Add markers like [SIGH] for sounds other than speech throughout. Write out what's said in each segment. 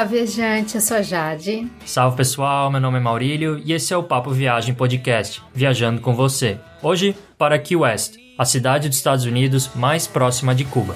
Olá, viajante, eu sou a Jade. Salve pessoal, meu nome é Maurílio e esse é o Papo Viagem Podcast, viajando com você. Hoje para Key West, a cidade dos Estados Unidos mais próxima de Cuba.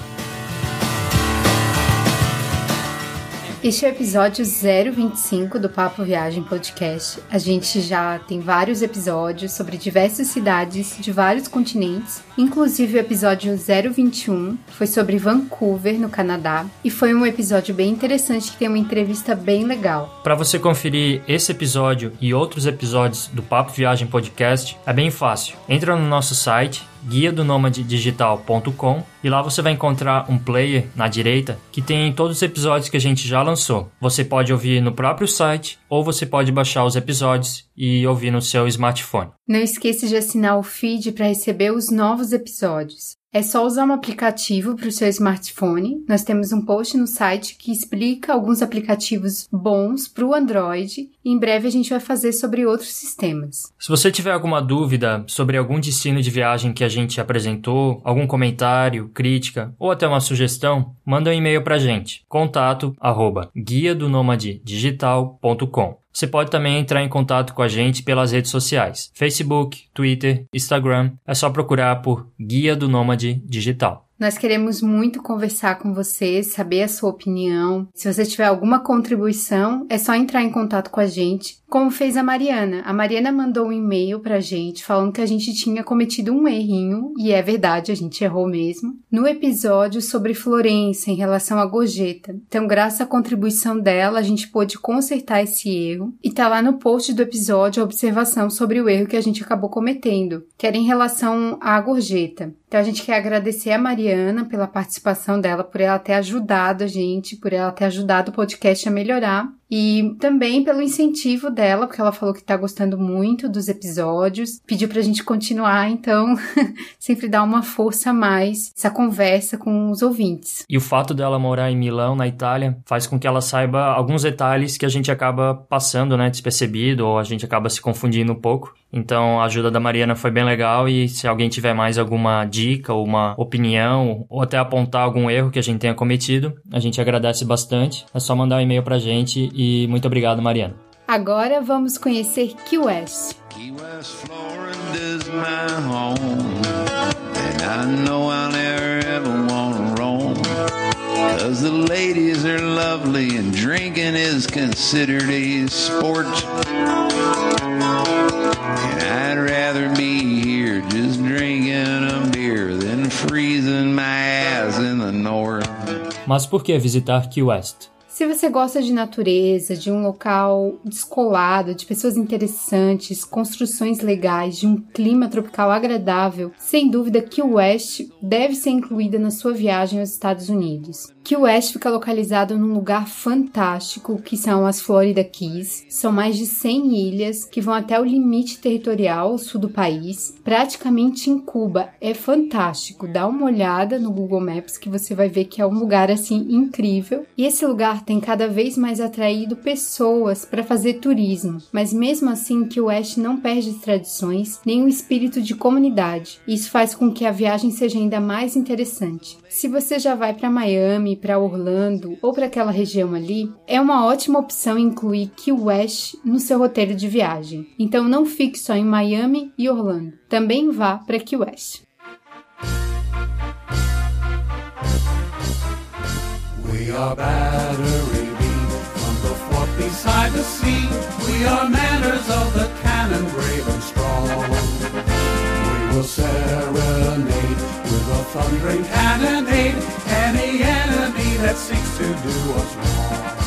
Este é o episódio 025 do Papo Viagem Podcast. A gente já tem vários episódios sobre diversas cidades de vários continentes, inclusive o episódio 021 foi sobre Vancouver, no Canadá, e foi um episódio bem interessante que tem uma entrevista bem legal. Para você conferir esse episódio e outros episódios do Papo Viagem Podcast, é bem fácil. Entra no nosso site guia do digital.com e lá você vai encontrar um player na direita que tem todos os episódios que a gente já lançou. Você pode ouvir no próprio site ou você pode baixar os episódios e ouvir no seu smartphone. Não esqueça de assinar o feed para receber os novos episódios. É só usar um aplicativo para o seu smartphone. Nós temos um post no site que explica alguns aplicativos bons para o Android. E em breve a gente vai fazer sobre outros sistemas. Se você tiver alguma dúvida sobre algum destino de viagem que a gente apresentou, algum comentário, crítica ou até uma sugestão, manda um e-mail para a gente. Contato arroba guia do. Você pode também entrar em contato com a gente pelas redes sociais: Facebook, Twitter, Instagram. É só procurar por Guia do Nômade Digital. Nós queremos muito conversar com você, saber a sua opinião. Se você tiver alguma contribuição, é só entrar em contato com a gente, como fez a Mariana. A Mariana mandou um e-mail pra gente falando que a gente tinha cometido um errinho, e é verdade, a gente errou mesmo, no episódio sobre Florença em relação à gorjeta. Então, graças à contribuição dela, a gente pôde consertar esse erro. E tá lá no post do episódio a observação sobre o erro que a gente acabou cometendo, que era em relação à gorjeta. Então, a gente quer agradecer a Mariana pela participação dela, por ela ter ajudado a gente, por ela ter ajudado o podcast a melhorar. E também pelo incentivo dela, porque ela falou que tá gostando muito dos episódios, pediu pra gente continuar, então [LAUGHS] sempre dá uma força a mais essa conversa com os ouvintes. E o fato dela morar em Milão, na Itália, faz com que ela saiba alguns detalhes que a gente acaba passando, né, despercebido, ou a gente acaba se confundindo um pouco. Então a ajuda da Mariana foi bem legal e se alguém tiver mais alguma dica ou uma opinião, ou até apontar algum erro que a gente tenha cometido, a gente agradece bastante. É só mandar um e-mail pra gente e muito obrigado, Mariana. Agora vamos conhecer Key West. Key West, Florida is my home. And I know I'll never ever wanna roam. Cause the ladies are lovely and drinking is considered a sport. Rather be here just drinking a beer than freezing my ass in the north. Mas por que visitar Key West? Se você gosta de natureza, de um local descolado, de pessoas interessantes, construções legais, de um clima tropical agradável, sem dúvida que o West deve ser incluída na sua viagem aos Estados Unidos. Key West fica localizado num lugar fantástico, que são as Florida Keys. São mais de 100 ilhas que vão até o limite territorial sul do país, praticamente em Cuba. É fantástico. Dá uma olhada no Google Maps que você vai ver que é um lugar assim incrível. E esse lugar tem cada vez mais atraído pessoas para fazer turismo, mas mesmo assim que o West não perde tradições nem o espírito de comunidade. Isso faz com que a viagem seja ainda mais interessante. Se você já vai para Miami, para Orlando ou para aquela região ali, é uma ótima opção incluir Key West no seu roteiro de viagem. Então não fique só em Miami e Orlando, também vá para Key West. We are battery the fort beside the sea. We are manners of the cannon brave and strong. Will serenade with a thundering cannonade any enemy that seeks to do us wrong.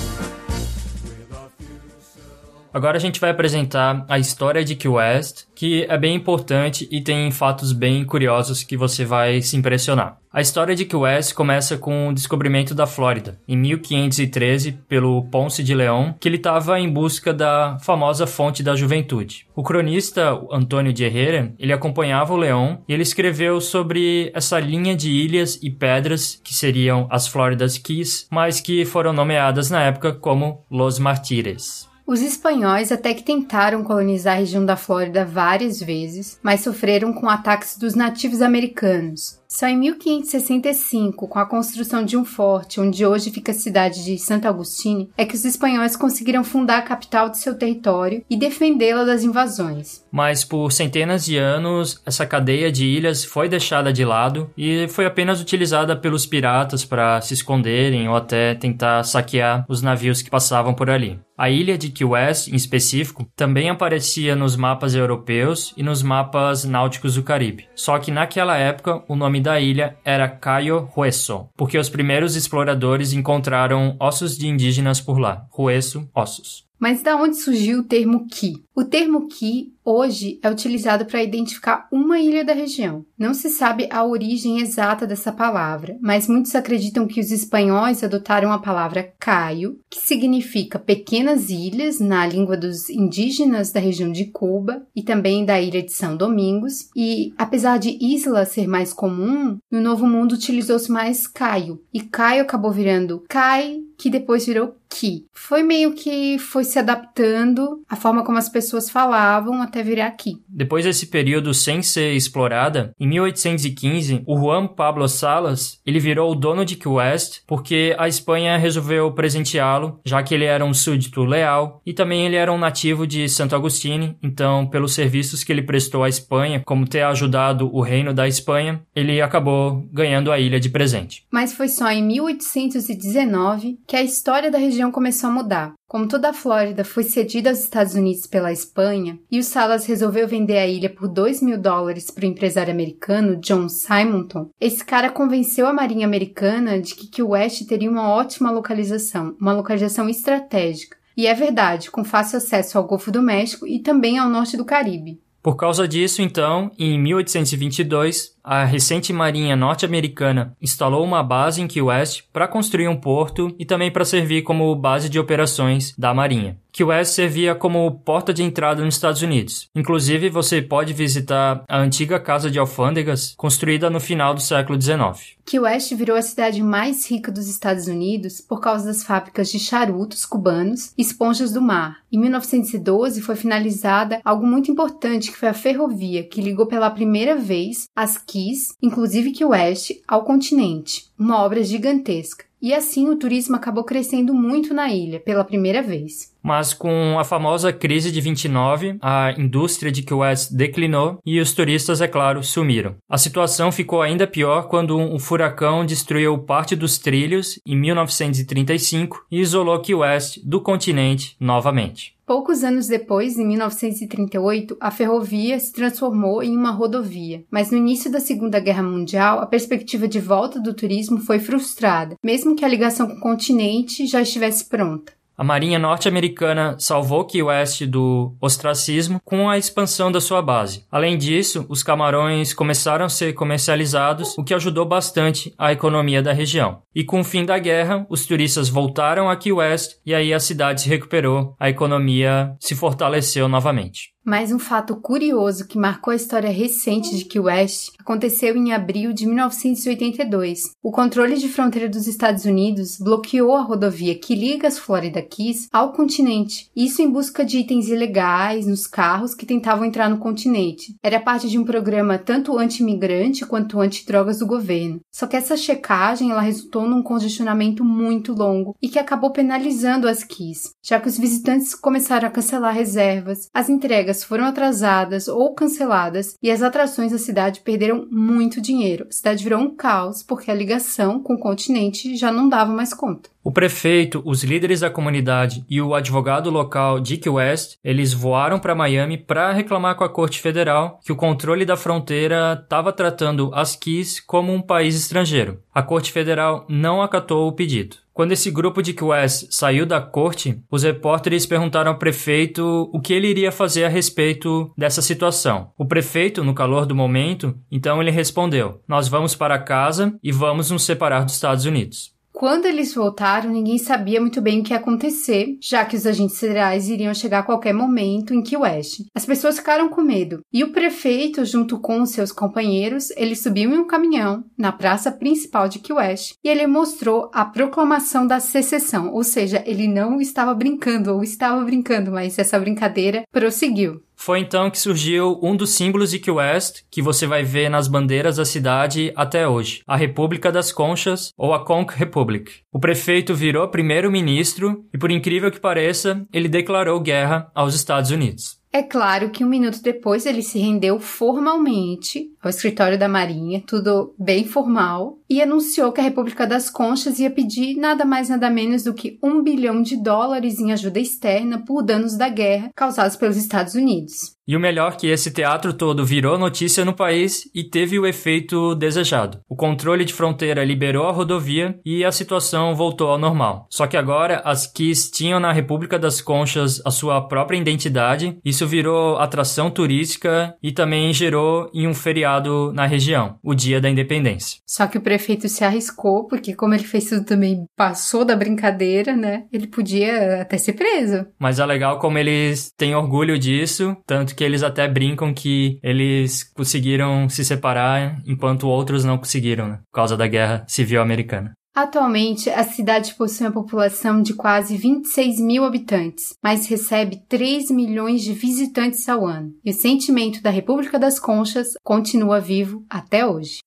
Agora a gente vai apresentar a história de Key West, que é bem importante e tem fatos bem curiosos que você vai se impressionar. A história de Key West começa com o descobrimento da Flórida, em 1513, pelo Ponce de León, que ele estava em busca da famosa fonte da juventude. O cronista Antônio de Herrera, ele acompanhava o León e ele escreveu sobre essa linha de ilhas e pedras que seriam as Flóridas Keys, mas que foram nomeadas na época como Los Martires. Os espanhóis até que tentaram colonizar a região da Flórida várias vezes, mas sofreram com ataques dos nativos americanos. Só em 1565, com a construção de um forte, onde hoje fica a cidade de Santo Agostinho, é que os espanhóis conseguiram fundar a capital de seu território e defendê-la das invasões. Mas por centenas de anos, essa cadeia de ilhas foi deixada de lado e foi apenas utilizada pelos piratas para se esconderem ou até tentar saquear os navios que passavam por ali. A ilha de Key West, em específico, também aparecia nos mapas europeus e nos mapas náuticos do Caribe. Só que naquela época, o nome da ilha era Cayo Hueso, porque os primeiros exploradores encontraram ossos de indígenas por lá. Hueso, ossos. Mas da onde surgiu o termo Ki? O termo Ki hoje é utilizado para identificar uma ilha da região. Não se sabe a origem exata dessa palavra, mas muitos acreditam que os espanhóis adotaram a palavra Caio, que significa pequenas ilhas na língua dos indígenas da região de Cuba e também da ilha de São Domingos. E apesar de isla ser mais comum, no Novo Mundo utilizou-se mais Caio, e Caio acabou virando Cai, que depois virou Ki. Foi meio que foi se adaptando a forma como as pessoas falavam até virar aqui. Depois desse período sem ser explorada, em 1815, o Juan Pablo Salas, ele virou o dono de Key West porque a Espanha resolveu presenteá-lo, já que ele era um súdito leal e também ele era um nativo de Santo Agostinho, então pelos serviços que ele prestou à Espanha, como ter ajudado o reino da Espanha, ele acabou ganhando a ilha de presente. Mas foi só em 1819 que a história da região começou a mudar. Como toda a Flórida foi cedida aos Estados Unidos pela Espanha, e o Salas resolveu vender a ilha por 2 mil dólares para o empresário americano John Simonton, esse cara convenceu a Marinha Americana de que Key West teria uma ótima localização, uma localização estratégica. E é verdade, com fácil acesso ao Golfo do México e também ao norte do Caribe. Por causa disso, então, em 1822, a recente Marinha norte-americana instalou uma base em Key West para construir um porto e também para servir como base de operações da Marinha. Key West servia como porta de entrada nos Estados Unidos. Inclusive, você pode visitar a antiga casa de alfândegas construída no final do século XIX. Key West virou a cidade mais rica dos Estados Unidos por causa das fábricas de charutos cubanos e esponjas do mar. Em 1912 foi finalizada algo muito importante que foi a ferrovia que ligou pela primeira vez as quis, inclusive que o Oeste, ao continente, uma obra gigantesca. E assim o turismo acabou crescendo muito na ilha, pela primeira vez. Mas com a famosa crise de 29, a indústria de Key West declinou e os turistas, é claro, sumiram. A situação ficou ainda pior quando um furacão destruiu parte dos trilhos em 1935 e isolou Key West do continente novamente. Poucos anos depois, em 1938, a ferrovia se transformou em uma rodovia. Mas no início da Segunda Guerra Mundial, a perspectiva de volta do turismo foi frustrada, mesmo que a ligação com o continente já estivesse pronta. A Marinha norte-americana salvou Key West do ostracismo com a expansão da sua base. Além disso, os camarões começaram a ser comercializados, o que ajudou bastante a economia da região. E com o fim da guerra, os turistas voltaram a Key West e aí a cidade se recuperou, a economia se fortaleceu novamente. Mais um fato curioso que marcou a história recente de Key West aconteceu em abril de 1982. O controle de fronteira dos Estados Unidos bloqueou a rodovia que liga as Florida Keys ao continente, isso em busca de itens ilegais nos carros que tentavam entrar no continente. Era parte de um programa tanto anti-imigrante quanto anti-drogas do governo. Só que essa checagem ela resultou num congestionamento muito longo e que acabou penalizando as Keys, já que os visitantes começaram a cancelar reservas, as entregas foram atrasadas ou canceladas e as atrações da cidade perderam muito dinheiro. A cidade virou um caos porque a ligação com o continente já não dava mais conta. O prefeito, os líderes da comunidade e o advogado local Dick West, eles voaram para Miami para reclamar com a Corte Federal que o controle da fronteira estava tratando as Keys como um país estrangeiro. A Corte Federal não acatou o pedido. Quando esse grupo de West saiu da corte, os repórteres perguntaram ao prefeito o que ele iria fazer a respeito dessa situação. O prefeito, no calor do momento, então ele respondeu: Nós vamos para casa e vamos nos separar dos Estados Unidos. Quando eles voltaram, ninguém sabia muito bem o que ia acontecer, já que os agentes federais iriam chegar a qualquer momento em Key West. As pessoas ficaram com medo, e o prefeito, junto com seus companheiros, ele subiu em um caminhão na praça principal de Key West e ele mostrou a proclamação da secessão, ou seja, ele não estava brincando ou estava brincando, mas essa brincadeira prosseguiu. Foi então que surgiu um dos símbolos de Key West que você vai ver nas bandeiras da cidade até hoje, a República das Conchas ou a Conch Republic. O prefeito virou primeiro-ministro e, por incrível que pareça, ele declarou guerra aos Estados Unidos. É claro que um minuto depois ele se rendeu formalmente ao escritório da Marinha, tudo bem formal, e anunciou que a República das Conchas ia pedir nada mais nada menos do que um bilhão de dólares em ajuda externa por danos da guerra causados pelos Estados Unidos. E o melhor que esse teatro todo virou notícia no país e teve o efeito desejado. O controle de fronteira liberou a rodovia e a situação voltou ao normal. Só que agora as Keys tinham na República das Conchas a sua própria identidade. Isso virou atração turística e também gerou em um feriado na região, o Dia da Independência. Só que o prefeito se arriscou, porque como ele fez tudo também passou da brincadeira, né? Ele podia até ser preso. Mas é legal como eles têm orgulho disso, tanto que eles até brincam que eles conseguiram se separar enquanto outros não conseguiram, né? Por causa da guerra civil americana. Atualmente, a cidade possui uma população de quase 26 mil habitantes, mas recebe 3 milhões de visitantes ao ano. E o sentimento da República das Conchas continua vivo até hoje.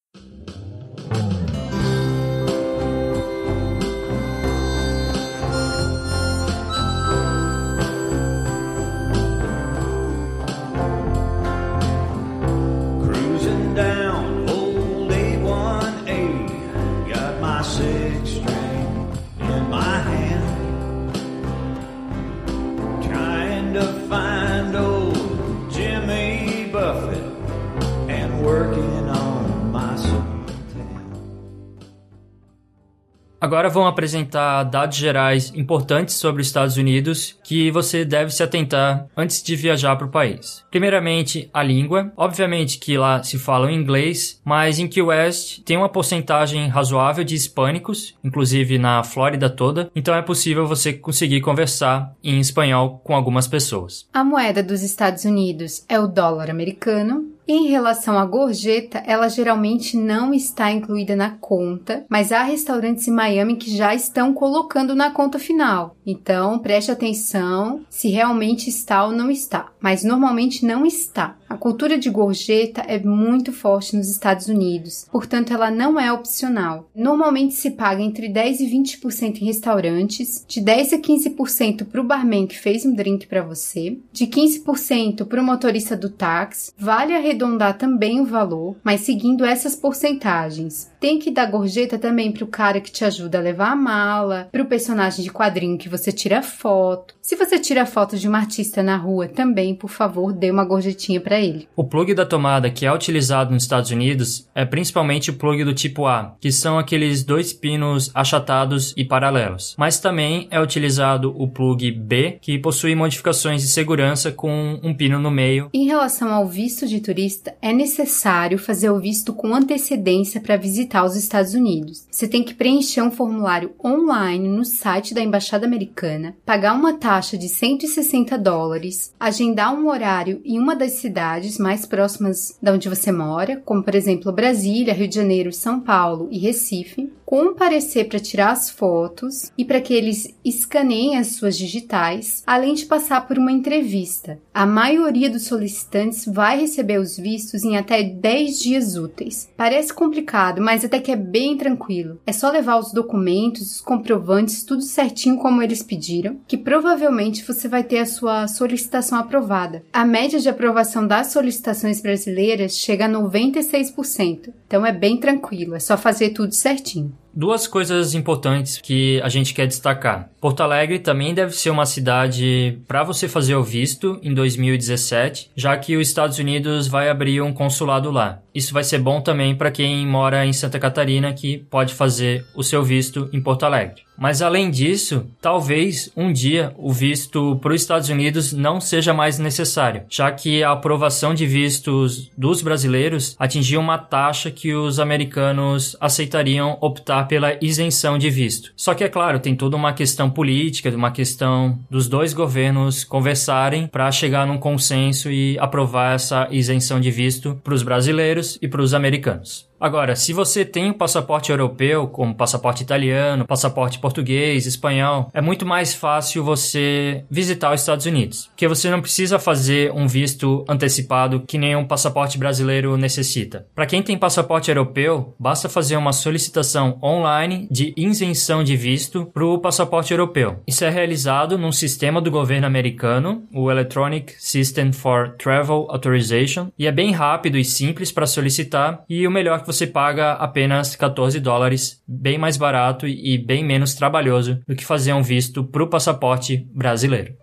Agora vão apresentar dados gerais importantes sobre os Estados Unidos que você deve se atentar antes de viajar para o país. Primeiramente, a língua. Obviamente que lá se fala inglês, mas em Key West tem uma porcentagem razoável de hispânicos, inclusive na Flórida toda, então é possível você conseguir conversar em espanhol com algumas pessoas. A moeda dos Estados Unidos é o dólar americano, em relação à gorjeta, ela geralmente não está incluída na conta, mas há restaurantes em Miami que já estão colocando na conta final. Então, preste atenção se realmente está ou não está, mas normalmente não está. A cultura de gorjeta é muito forte nos Estados Unidos, portanto, ela não é opcional. Normalmente se paga entre 10 e 20% em restaurantes, de 10 a 15% para o barman que fez um drink para você, de 15% para o motorista do táxi. Vale arredondar também o valor, mas seguindo essas porcentagens. Tem que dar gorjeta também para o cara que te ajuda a levar a mala, para o personagem de quadrinho que você tira foto. Se você tira foto de um artista na rua, também, por favor, dê uma gorjetinha para ele. O plug da tomada que é utilizado nos Estados Unidos é principalmente o plug do tipo A, que são aqueles dois pinos achatados e paralelos. Mas também é utilizado o plug B, que possui modificações de segurança com um pino no meio. Em relação ao visto de turista, é necessário fazer o visto com antecedência para visitar visitar os Estados Unidos. Você tem que preencher um formulário online no site da Embaixada Americana, pagar uma taxa de 160 dólares, agendar um horário em uma das cidades mais próximas da onde você mora, como por exemplo Brasília, Rio de Janeiro, São Paulo e Recife, comparecer para tirar as fotos e para que eles escaneiem as suas digitais, além de passar por uma entrevista. A maioria dos solicitantes vai receber os vistos em até 10 dias úteis. Parece complicado, mas até que é bem tranquilo. É só levar os documentos, os comprovantes, tudo certinho como eles pediram, que provavelmente você vai ter a sua solicitação aprovada. A média de aprovação das solicitações brasileiras chega a 96%, então é bem tranquilo, é só fazer tudo certinho. Duas coisas importantes que a gente quer destacar. Porto Alegre também deve ser uma cidade para você fazer o visto em 2017, já que os Estados Unidos vai abrir um consulado lá. Isso vai ser bom também para quem mora em Santa Catarina que pode fazer o seu visto em Porto Alegre. Mas além disso, talvez um dia o visto para os Estados Unidos não seja mais necessário, já que a aprovação de vistos dos brasileiros atingia uma taxa que os americanos aceitariam optar pela isenção de visto. Só que é claro, tem toda uma questão política, uma questão dos dois governos conversarem para chegar num consenso e aprovar essa isenção de visto para os brasileiros e para os americanos. Agora, se você tem um passaporte europeu, como passaporte italiano, passaporte português, espanhol, é muito mais fácil você visitar os Estados Unidos, porque você não precisa fazer um visto antecipado que nem um passaporte brasileiro necessita. Para quem tem passaporte europeu, basta fazer uma solicitação online de isenção de visto para o passaporte europeu. Isso é realizado num sistema do governo americano, o Electronic System for Travel Authorization, e é bem rápido e simples para solicitar, e o melhor é que você paga apenas 14 dólares, bem mais barato e bem menos trabalhoso do que fazer um visto para o passaporte brasileiro.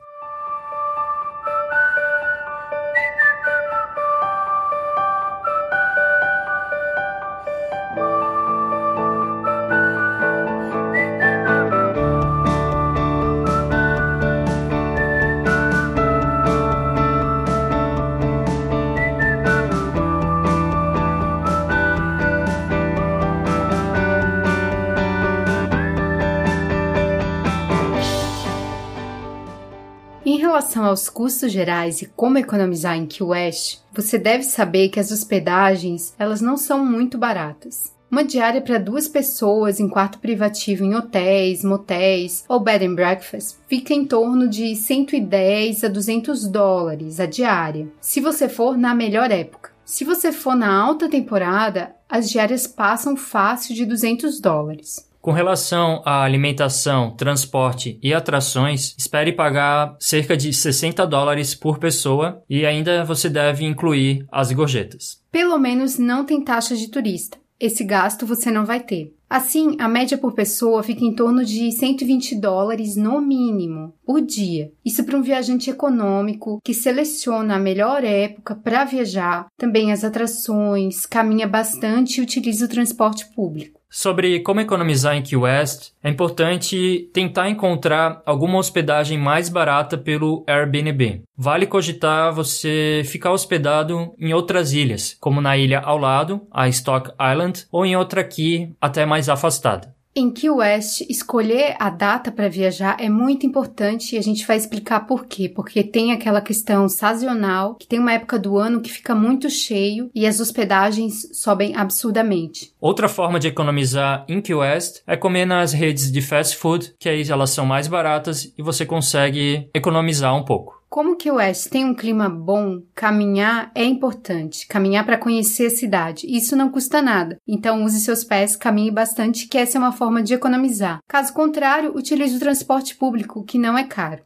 Aos custos gerais e como economizar em Key West, você deve saber que as hospedagens elas não são muito baratas. Uma diária para duas pessoas em quarto privativo em hotéis, motéis ou bed and breakfast fica em torno de 110 a 200 dólares a diária, se você for na melhor época. Se você for na alta temporada, as diárias passam fácil de 200 dólares. Com relação à alimentação, transporte e atrações, espere pagar cerca de 60 dólares por pessoa e ainda você deve incluir as gorjetas. Pelo menos não tem taxa de turista. Esse gasto você não vai ter. Assim, a média por pessoa fica em torno de 120 dólares no mínimo por dia. Isso para um viajante econômico que seleciona a melhor época para viajar, também as atrações, caminha bastante e utiliza o transporte público. Sobre como economizar em Key West, é importante tentar encontrar alguma hospedagem mais barata pelo Airbnb. Vale cogitar você ficar hospedado em outras ilhas, como na ilha ao lado, a Stock Island, ou em outra aqui, até mais afastada. Em Key West, escolher a data para viajar é muito importante e a gente vai explicar por quê. Porque tem aquela questão sazonal, que tem uma época do ano que fica muito cheio e as hospedagens sobem absurdamente. Outra forma de economizar em Key West é comer nas redes de fast food, que aí elas são mais baratas e você consegue economizar um pouco. Como que o West tem um clima bom, caminhar é importante. Caminhar para conhecer a cidade. Isso não custa nada. Então use seus pés, caminhe bastante, que essa é uma forma de economizar. Caso contrário, utilize o transporte público, que não é caro.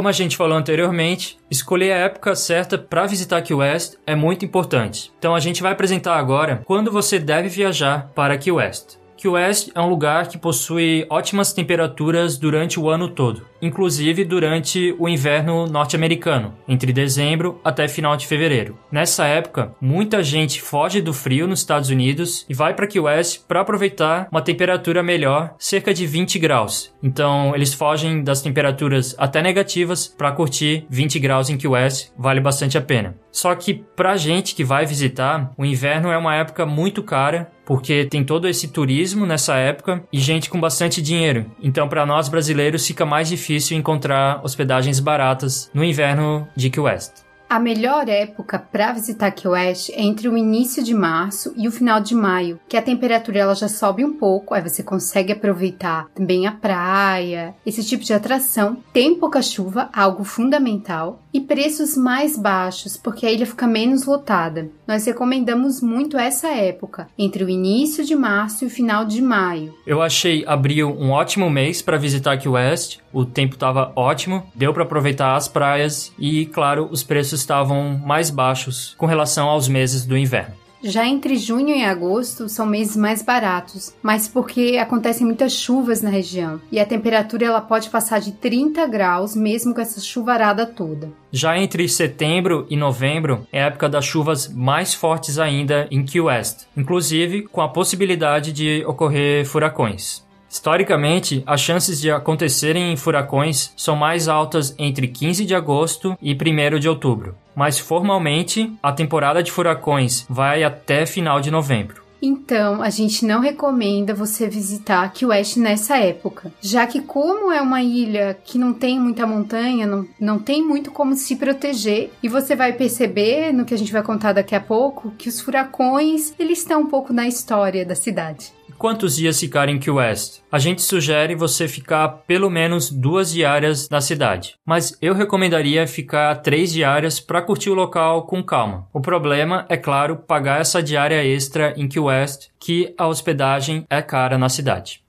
Como a gente falou anteriormente, escolher a época certa para visitar Key West é muito importante. Então a gente vai apresentar agora quando você deve viajar para Key West. Key West é um lugar que possui ótimas temperaturas durante o ano todo, inclusive durante o inverno norte-americano, entre dezembro até final de fevereiro. Nessa época, muita gente foge do frio nos Estados Unidos e vai para Key West para aproveitar uma temperatura melhor, cerca de 20 graus. Então, eles fogem das temperaturas até negativas para curtir 20 graus em Key West, vale bastante a pena. Só que pra gente que vai visitar, o inverno é uma época muito cara, porque tem todo esse turismo nessa época e gente com bastante dinheiro. Então, para nós brasileiros fica mais difícil encontrar hospedagens baratas no inverno de Key West. A melhor época para visitar Key West é entre o início de março e o final de maio, que a temperatura ela já sobe um pouco, aí você consegue aproveitar também a praia, esse tipo de atração. Tem pouca chuva, algo fundamental, e preços mais baixos, porque a ilha fica menos lotada. Nós recomendamos muito essa época, entre o início de março e o final de maio. Eu achei abril um ótimo mês para visitar Key West. O tempo estava ótimo, deu para aproveitar as praias e, claro, os preços estavam mais baixos com relação aos meses do inverno. Já entre junho e agosto são meses mais baratos, mas porque acontecem muitas chuvas na região e a temperatura ela pode passar de 30 graus mesmo com essa chuvarada toda. Já entre setembro e novembro é a época das chuvas mais fortes ainda em Key West, inclusive com a possibilidade de ocorrer furacões. Historicamente, as chances de acontecerem furacões são mais altas entre 15 de agosto e 1 de outubro, mas formalmente a temporada de furacões vai até final de novembro. Então, a gente não recomenda você visitar Key West nessa época, já que como é uma ilha que não tem muita montanha, não, não tem muito como se proteger, e você vai perceber, no que a gente vai contar daqui a pouco, que os furacões, eles estão um pouco na história da cidade quantos dias ficar em Key West? A gente sugere você ficar pelo menos duas diárias na cidade, mas eu recomendaria ficar três diárias para curtir o local com calma. O problema é, claro, pagar essa diária extra em Key West, que a hospedagem é cara na cidade.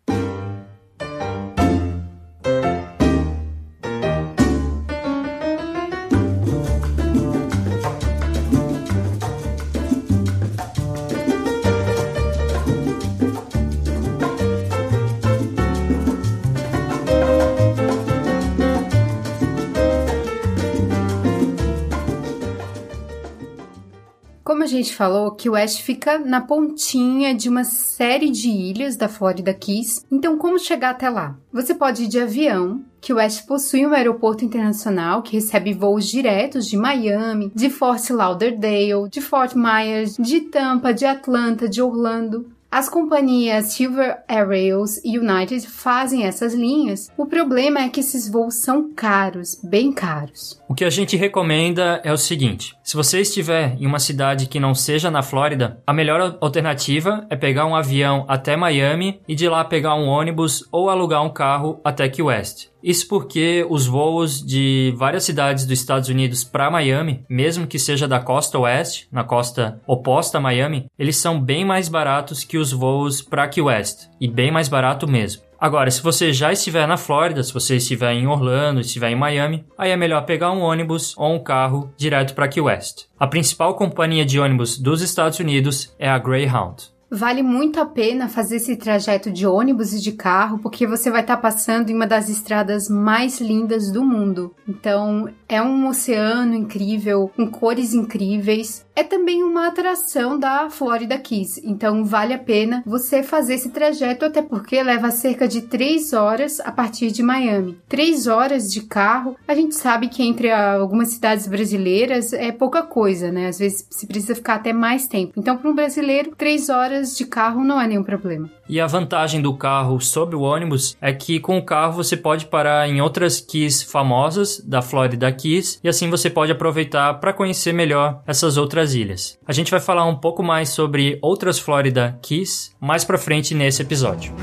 Gente falou que o West fica na pontinha de uma série de ilhas da Florida Keys. Então, como chegar até lá? Você pode ir de avião, que o West possui um aeroporto internacional que recebe voos diretos de Miami, de Fort Lauderdale, de Fort Myers, de Tampa, de Atlanta, de Orlando. As companhias Silver Airways e United fazem essas linhas. O problema é que esses voos são caros, bem caros. O que a gente recomenda é o seguinte: se você estiver em uma cidade que não seja na Flórida, a melhor alternativa é pegar um avião até Miami e de lá pegar um ônibus ou alugar um carro até Key West. Isso porque os voos de várias cidades dos Estados Unidos para Miami, mesmo que seja da costa oeste, na costa oposta a Miami, eles são bem mais baratos que os voos para Key West, e bem mais barato mesmo. Agora, se você já estiver na Flórida, se você estiver em Orlando, estiver em Miami, aí é melhor pegar um ônibus ou um carro direto para Key West. A principal companhia de ônibus dos Estados Unidos é a Greyhound. Vale muito a pena fazer esse trajeto de ônibus e de carro, porque você vai estar tá passando em uma das estradas mais lindas do mundo. Então, é um oceano incrível, com cores incríveis. É também uma atração da Florida Keys, então vale a pena você fazer esse trajeto, até porque leva cerca de 3 horas a partir de Miami. 3 horas de carro, a gente sabe que entre algumas cidades brasileiras é pouca coisa, né? Às vezes se precisa ficar até mais tempo. Então, para um brasileiro, 3 horas de carro não é nenhum problema. E a vantagem do carro sobre o ônibus é que com o carro você pode parar em outras keys famosas da Florida Keys e assim você pode aproveitar para conhecer melhor essas outras ilhas. A gente vai falar um pouco mais sobre outras Florida Keys mais para frente nesse episódio.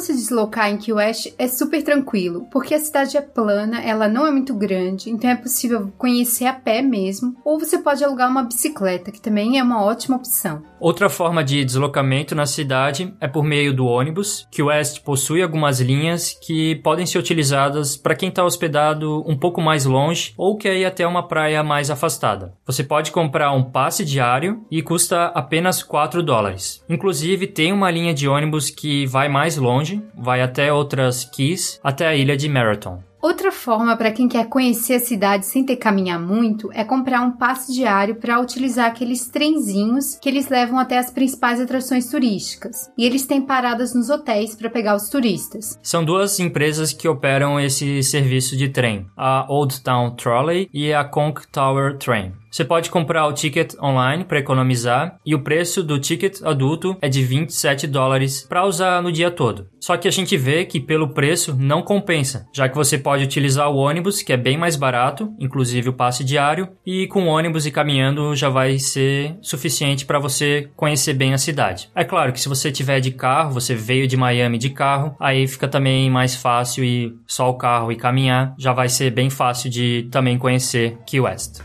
Se deslocar em Key West é super tranquilo, porque a cidade é plana, ela não é muito grande, então é possível conhecer a pé mesmo, ou você pode alugar uma bicicleta, que também é uma ótima opção. Outra forma de deslocamento na cidade é por meio do ônibus. Key West possui algumas linhas que podem ser utilizadas para quem está hospedado um pouco mais longe ou quer ir até uma praia mais afastada. Você pode comprar um passe diário e custa apenas 4 dólares. Inclusive, tem uma linha de ônibus que vai mais longe vai até outras keys, até a ilha de Marathon. Outra forma para quem quer conhecer a cidade sem ter que caminhar muito é comprar um passe diário para utilizar aqueles trenzinhos que eles levam até as principais atrações turísticas. E eles têm paradas nos hotéis para pegar os turistas. São duas empresas que operam esse serviço de trem, a Old Town Trolley e a Conch Tower Train. Você pode comprar o ticket online para economizar e o preço do ticket adulto é de 27 dólares para usar no dia todo. Só que a gente vê que pelo preço não compensa, já que você pode utilizar o ônibus, que é bem mais barato, inclusive o passe diário, e com ônibus e caminhando já vai ser suficiente para você conhecer bem a cidade. É claro que se você tiver de carro, você veio de Miami de carro, aí fica também mais fácil e só o carro e caminhar já vai ser bem fácil de também conhecer Key West.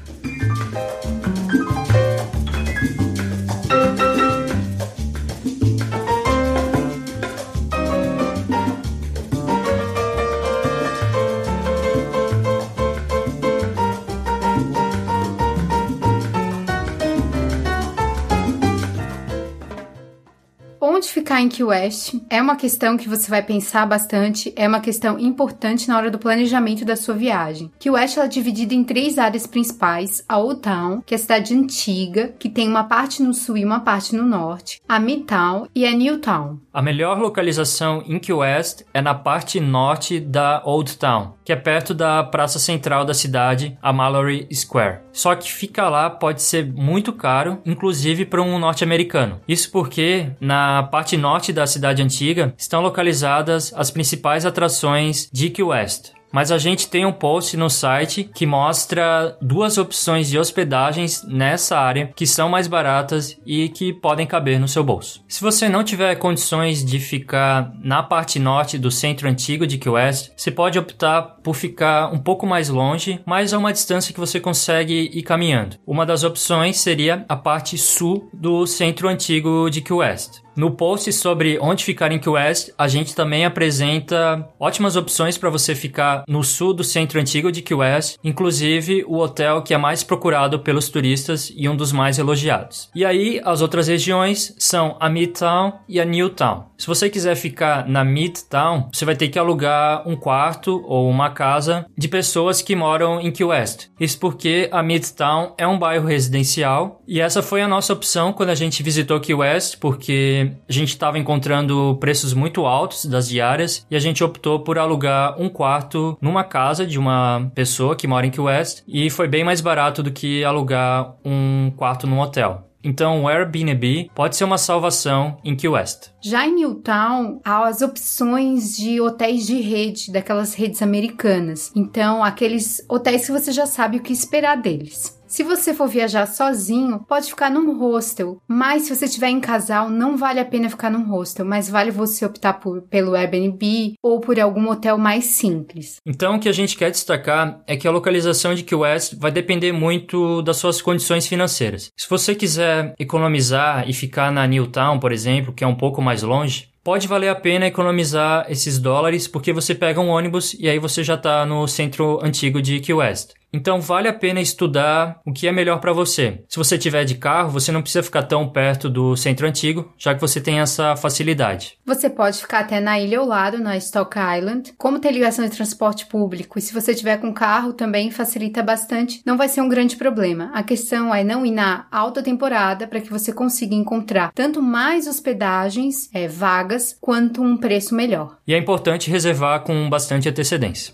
Key West é uma questão que você vai pensar bastante, é uma questão importante na hora do planejamento da sua viagem. Key West é dividida em três áreas principais: a Old Town, que é a cidade antiga, que tem uma parte no sul e uma parte no norte, a Midtown e a New Town. A melhor localização em Key West é na parte norte da Old Town, que é perto da praça central da cidade, a Mallory Square. Só que ficar lá pode ser muito caro, inclusive para um norte-americano. Isso porque na parte parte norte da cidade antiga estão localizadas as principais atrações de Key West. Mas a gente tem um post no site que mostra duas opções de hospedagens nessa área que são mais baratas e que podem caber no seu bolso. Se você não tiver condições de ficar na parte norte do centro antigo de Key West, você pode optar por ficar um pouco mais longe, mas a uma distância que você consegue ir caminhando. Uma das opções seria a parte sul do centro antigo de Key West. No post sobre onde ficar em Key West, a gente também apresenta ótimas opções para você ficar no sul do centro antigo de Key West, inclusive o hotel que é mais procurado pelos turistas e um dos mais elogiados. E aí, as outras regiões são a Midtown e a Newtown. Se você quiser ficar na Midtown, você vai ter que alugar um quarto ou uma casa de pessoas que moram em Key West. Isso porque a Midtown é um bairro residencial e essa foi a nossa opção quando a gente visitou Key West, porque a gente estava encontrando preços muito altos das diárias e a gente optou por alugar um quarto numa casa de uma pessoa que mora em Key West e foi bem mais barato do que alugar um quarto num hotel. Então, o Airbnb pode ser uma salvação em Key West. Já em Newtown, há as opções de hotéis de rede, daquelas redes americanas. Então, aqueles hotéis que você já sabe o que esperar deles. Se você for viajar sozinho, pode ficar num hostel, mas se você estiver em casal, não vale a pena ficar num hostel, mas vale você optar por, pelo Airbnb ou por algum hotel mais simples. Então, o que a gente quer destacar é que a localização de Key West vai depender muito das suas condições financeiras. Se você quiser economizar e ficar na Newtown, por exemplo, que é um pouco mais longe, pode valer a pena economizar esses dólares porque você pega um ônibus e aí você já está no centro antigo de Key West. Então vale a pena estudar o que é melhor para você. Se você tiver de carro, você não precisa ficar tão perto do centro antigo, já que você tem essa facilidade. Você pode ficar até na ilha ao lado, na Stock Island. Como ter ligação de transporte público e se você tiver com carro também facilita bastante, não vai ser um grande problema. A questão é não ir na alta temporada para que você consiga encontrar tanto mais hospedagens, é, vagas, quanto um preço melhor. E é importante reservar com bastante antecedência.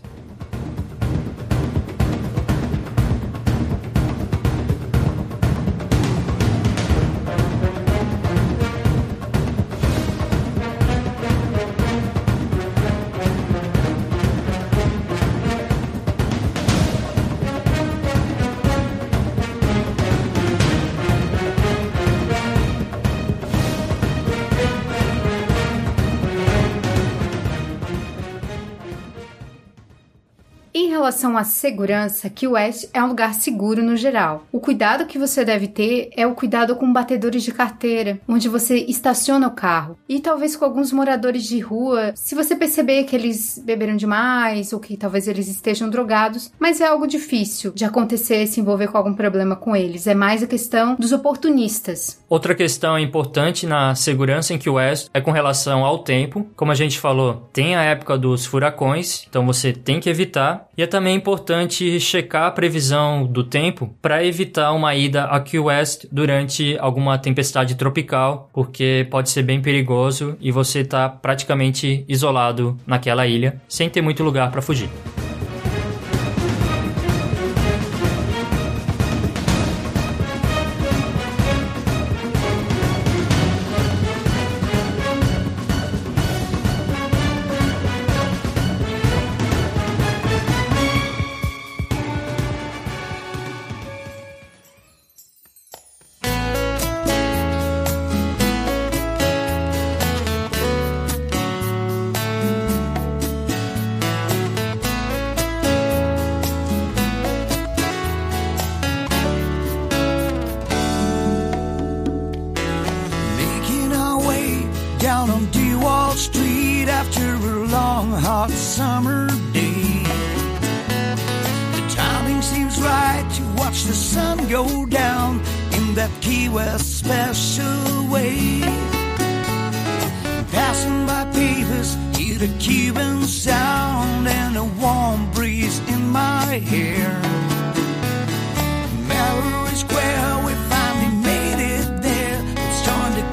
E relação à segurança, Key West é um lugar seguro no geral. O cuidado que você deve ter é o cuidado com batedores de carteira, onde você estaciona o carro. E talvez com alguns moradores de rua, se você perceber que eles beberam demais ou que talvez eles estejam drogados, mas é algo difícil de acontecer se envolver com algum problema com eles. É mais a questão dos oportunistas. Outra questão importante na segurança em Key West é com relação ao tempo. Como a gente falou, tem a época dos furacões, então você tem que evitar. E é também importante checar a previsão do tempo para evitar uma ida a Key West durante alguma tempestade tropical, porque pode ser bem perigoso e você está praticamente isolado naquela ilha, sem ter muito lugar para fugir.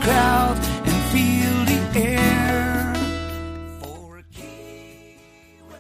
Crowd and feel the air.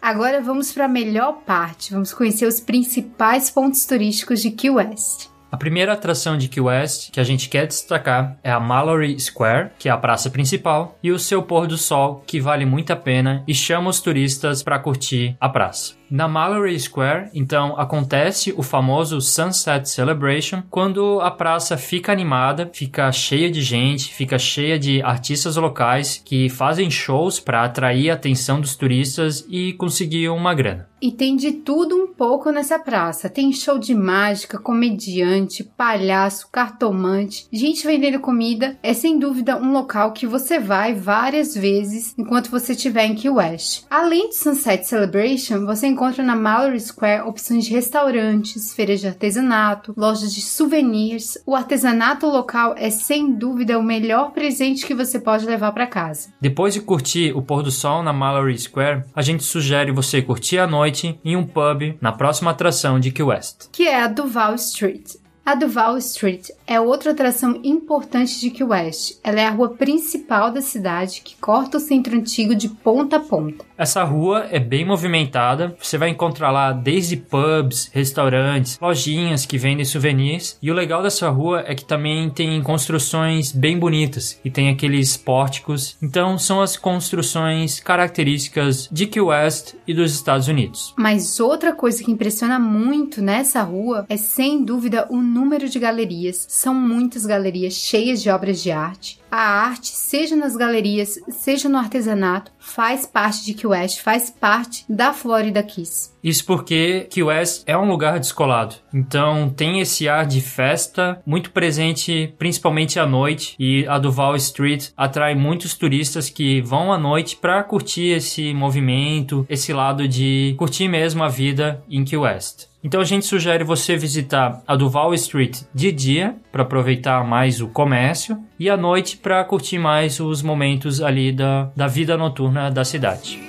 Agora vamos para a melhor parte. Vamos conhecer os principais pontos turísticos de Key West. A primeira atração de Key West que a gente quer destacar é a Mallory Square, que é a praça principal, e o seu pôr do sol, que vale muito a pena e chama os turistas para curtir a praça. Na Mallory Square, então, acontece o famoso Sunset Celebration, quando a praça fica animada, fica cheia de gente, fica cheia de artistas locais que fazem shows para atrair a atenção dos turistas e conseguir uma grana. E tem de tudo um pouco nessa praça. Tem show de mágica, comediante, palhaço, cartomante, gente vendendo comida. É sem dúvida um local que você vai várias vezes enquanto você estiver em Key West. Além do Sunset Celebration, você encontra na Mallory Square opções de restaurantes, feiras de artesanato, lojas de souvenirs. O artesanato local é sem dúvida o melhor presente que você pode levar para casa. Depois de curtir o pôr do sol na Mallory Square, a gente sugere você curtir a noite em um pub na próxima atração de Key West, que é a Duval Street. A Duval Street é outra atração importante de Key West. Ela é a rua principal da cidade que corta o centro antigo de ponta a ponta. Essa rua é bem movimentada. Você vai encontrar lá desde pubs, restaurantes, lojinhas que vendem souvenirs. E o legal dessa rua é que também tem construções bem bonitas e tem aqueles pórticos. Então são as construções características de Key West e dos Estados Unidos. Mas outra coisa que impressiona muito nessa rua é sem dúvida o número de galerias. São muitas galerias cheias de obras de arte. A arte, seja nas galerias, seja no artesanato, faz parte de Key West, faz parte da Florida Keys. Isso porque Key West é um lugar descolado. Então tem esse ar de festa muito presente, principalmente à noite. E a Duval Street atrai muitos turistas que vão à noite para curtir esse movimento, esse lado de curtir mesmo a vida em Key West. Então a gente sugere você visitar a Duval Street de dia para aproveitar mais o comércio e à noite para curtir mais os momentos ali da, da vida noturna da cidade.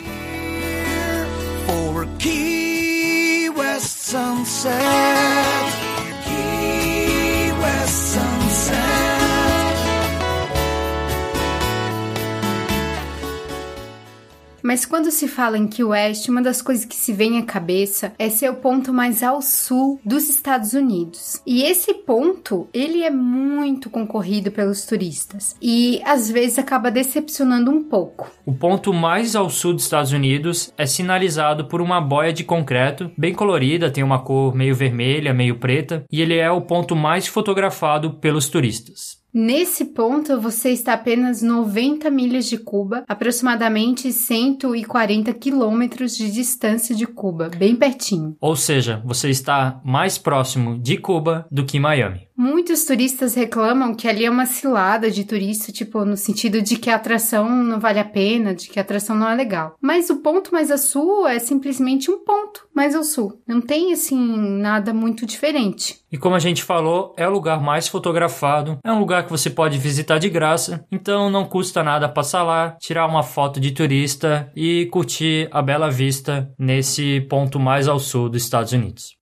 Mas quando se fala em Key West, uma das coisas que se vem à cabeça é ser o ponto mais ao sul dos Estados Unidos. E esse ponto, ele é muito concorrido pelos turistas e às vezes acaba decepcionando um pouco. O ponto mais ao sul dos Estados Unidos é sinalizado por uma boia de concreto bem colorida, tem uma cor meio vermelha, meio preta, e ele é o ponto mais fotografado pelos turistas. Nesse ponto, você está apenas 90 milhas de Cuba, aproximadamente 140 quilômetros de distância de Cuba, bem pertinho. Ou seja, você está mais próximo de Cuba do que Miami. Muitos turistas reclamam que ali é uma cilada de turista, tipo, no sentido de que a atração não vale a pena, de que a atração não é legal. Mas o ponto mais a sul é simplesmente um ponto mais ao sul. Não tem, assim, nada muito diferente. E como a gente falou, é o lugar mais fotografado, é um lugar que você pode visitar de graça, então não custa nada passar lá, tirar uma foto de turista e curtir a bela vista nesse ponto mais ao sul dos Estados Unidos.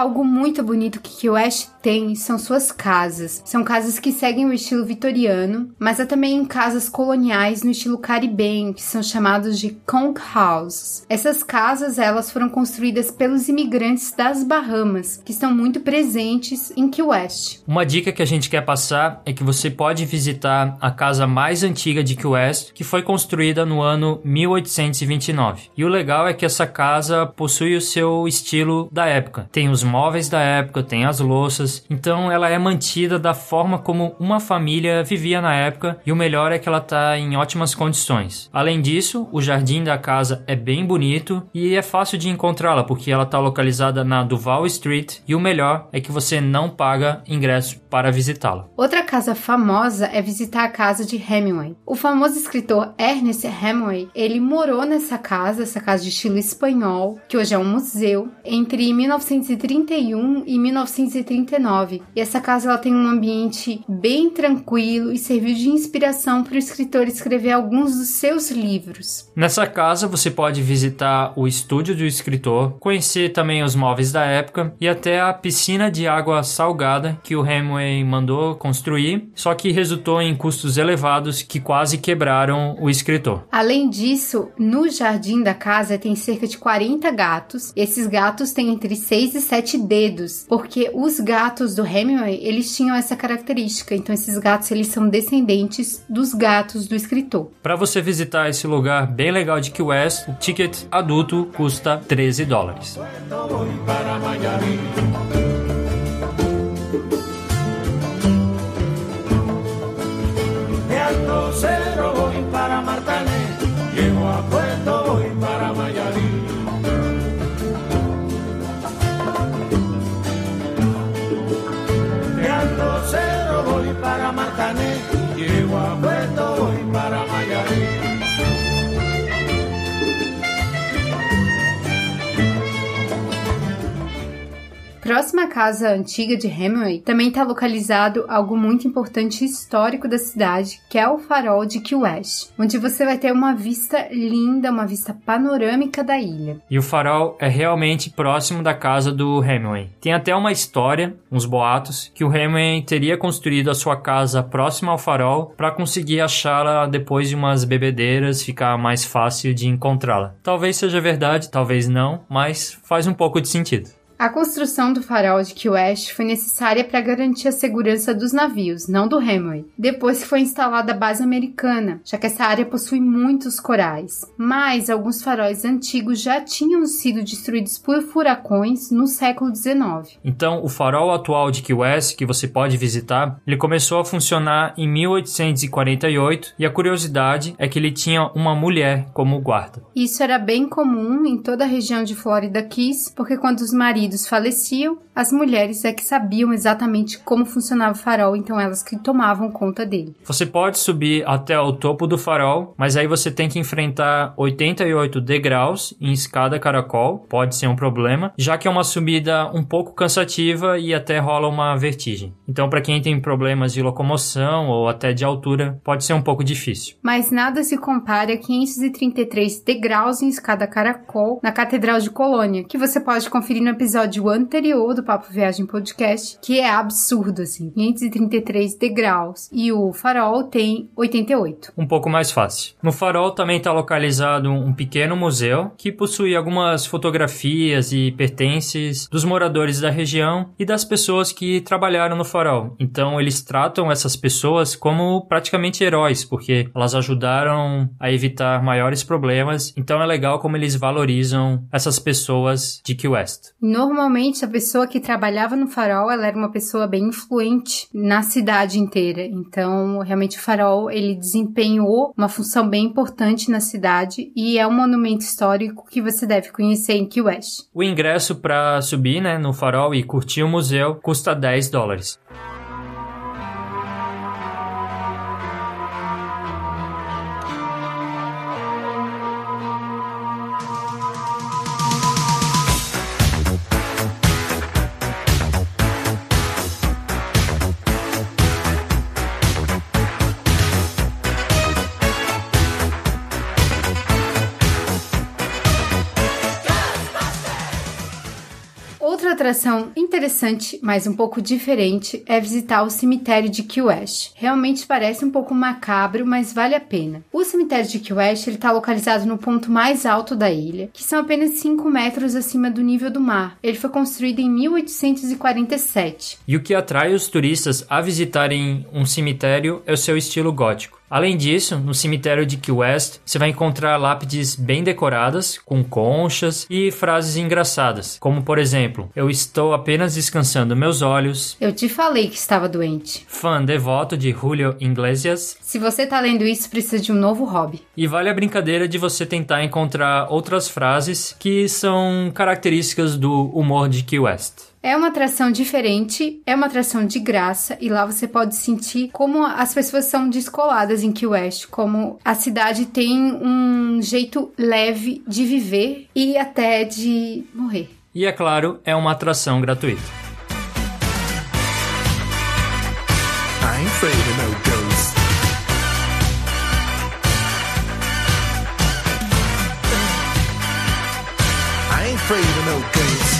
Algo muito bonito que Key West tem são suas casas. São casas que seguem o estilo vitoriano, mas há também casas coloniais no estilo caribenho, que são chamados de conch houses. Essas casas, elas foram construídas pelos imigrantes das Bahamas, que estão muito presentes em Key West. Uma dica que a gente quer passar é que você pode visitar a casa mais antiga de Key West, que foi construída no ano 1829. E o legal é que essa casa possui o seu estilo da época. Tem os móveis da época, tem as louças, então ela é mantida da forma como uma família vivia na época e o melhor é que ela está em ótimas condições. Além disso, o jardim da casa é bem bonito e é fácil de encontrá-la porque ela está localizada na Duval Street e o melhor é que você não paga ingresso para visitá-la. Outra casa famosa é visitar a casa de Hemingway. O famoso escritor Ernest Hemingway, ele morou nessa casa, essa casa de estilo espanhol, que hoje é um museu, entre 1931 e 1939. E essa casa ela tem um ambiente bem tranquilo e serviu de inspiração para o escritor escrever alguns dos seus livros. Nessa casa você pode visitar o estúdio do escritor, conhecer também os móveis da época e até a piscina de água salgada que o Hemingway mandou construir, só que resultou em custos elevados que quase quebraram o escritor. Além disso, no jardim da casa tem cerca de 40 gatos. Esses gatos têm entre 6 e 7 dedos, porque os gatos do Hemingway, eles tinham essa característica. Então esses gatos eles são descendentes dos gatos do escritor. Para você visitar esse lugar bem legal de Key West, o ticket adulto custa 13 dólares. Próxima casa antiga de Hemingway também está localizado algo muito importante histórico da cidade, que é o farol de Key West, onde você vai ter uma vista linda, uma vista panorâmica da ilha. E o farol é realmente próximo da casa do Hemingway. Tem até uma história, uns boatos, que o Hemingway teria construído a sua casa próxima ao farol para conseguir achá-la depois de umas bebedeiras, ficar mais fácil de encontrá-la. Talvez seja verdade, talvez não, mas faz um pouco de sentido. A construção do farol de Key West foi necessária para garantir a segurança dos navios, não do Hemingway, depois foi instalada a base americana, já que essa área possui muitos corais. Mas alguns faróis antigos já tinham sido destruídos por furacões no século XIX. Então, o farol atual de Key West, que você pode visitar, ele começou a funcionar em 1848 e a curiosidade é que ele tinha uma mulher como guarda. Isso era bem comum em toda a região de Florida Keys, porque quando os maridos maridos faleciam, as mulheres é que sabiam exatamente como funcionava o farol, então elas que tomavam conta dele. Você pode subir até o topo do farol, mas aí você tem que enfrentar 88 degraus em escada caracol, pode ser um problema, já que é uma subida um pouco cansativa e até rola uma vertigem. Então, para quem tem problemas de locomoção ou até de altura, pode ser um pouco difícil. Mas nada se compara a 533 degraus em escada caracol na Catedral de Colônia, que você pode conferir no episódio episódio anterior do Papo Viagem Podcast, que é absurdo, assim, 533 degraus. E o farol tem 88. Um pouco mais fácil. No farol também está localizado um pequeno museu que possui algumas fotografias e pertences dos moradores da região e das pessoas que trabalharam no farol. Então eles tratam essas pessoas como praticamente heróis, porque elas ajudaram a evitar maiores problemas. Então é legal como eles valorizam essas pessoas de Key West. Normalmente a pessoa que trabalhava no farol, ela era uma pessoa bem influente na cidade inteira. Então, realmente o farol, ele desempenhou uma função bem importante na cidade e é um monumento histórico que você deve conhecer em Key West. O ingresso para subir, né, no farol e curtir o museu custa 10 dólares. Atração interessante, mas um pouco diferente, é visitar o cemitério de Key West. Realmente parece um pouco macabro, mas vale a pena. O cemitério de Key West está localizado no ponto mais alto da ilha, que são apenas 5 metros acima do nível do mar. Ele foi construído em 1847. E o que atrai os turistas a visitarem um cemitério é o seu estilo gótico. Além disso, no cemitério de Key West, você vai encontrar lápides bem decoradas, com conchas e frases engraçadas, como por exemplo: Eu estou apenas descansando meus olhos. Eu te falei que estava doente. Fã devoto de Julio Iglesias. Se você está lendo isso, precisa de um novo hobby. E vale a brincadeira de você tentar encontrar outras frases que são características do humor de Key West. É uma atração diferente, é uma atração de graça e lá você pode sentir como as pessoas são descoladas em Key West, como a cidade tem um jeito leve de viver e até de morrer. E é claro, é uma atração gratuita. I'm afraid of no ghosts. I ain't afraid of no ghosts.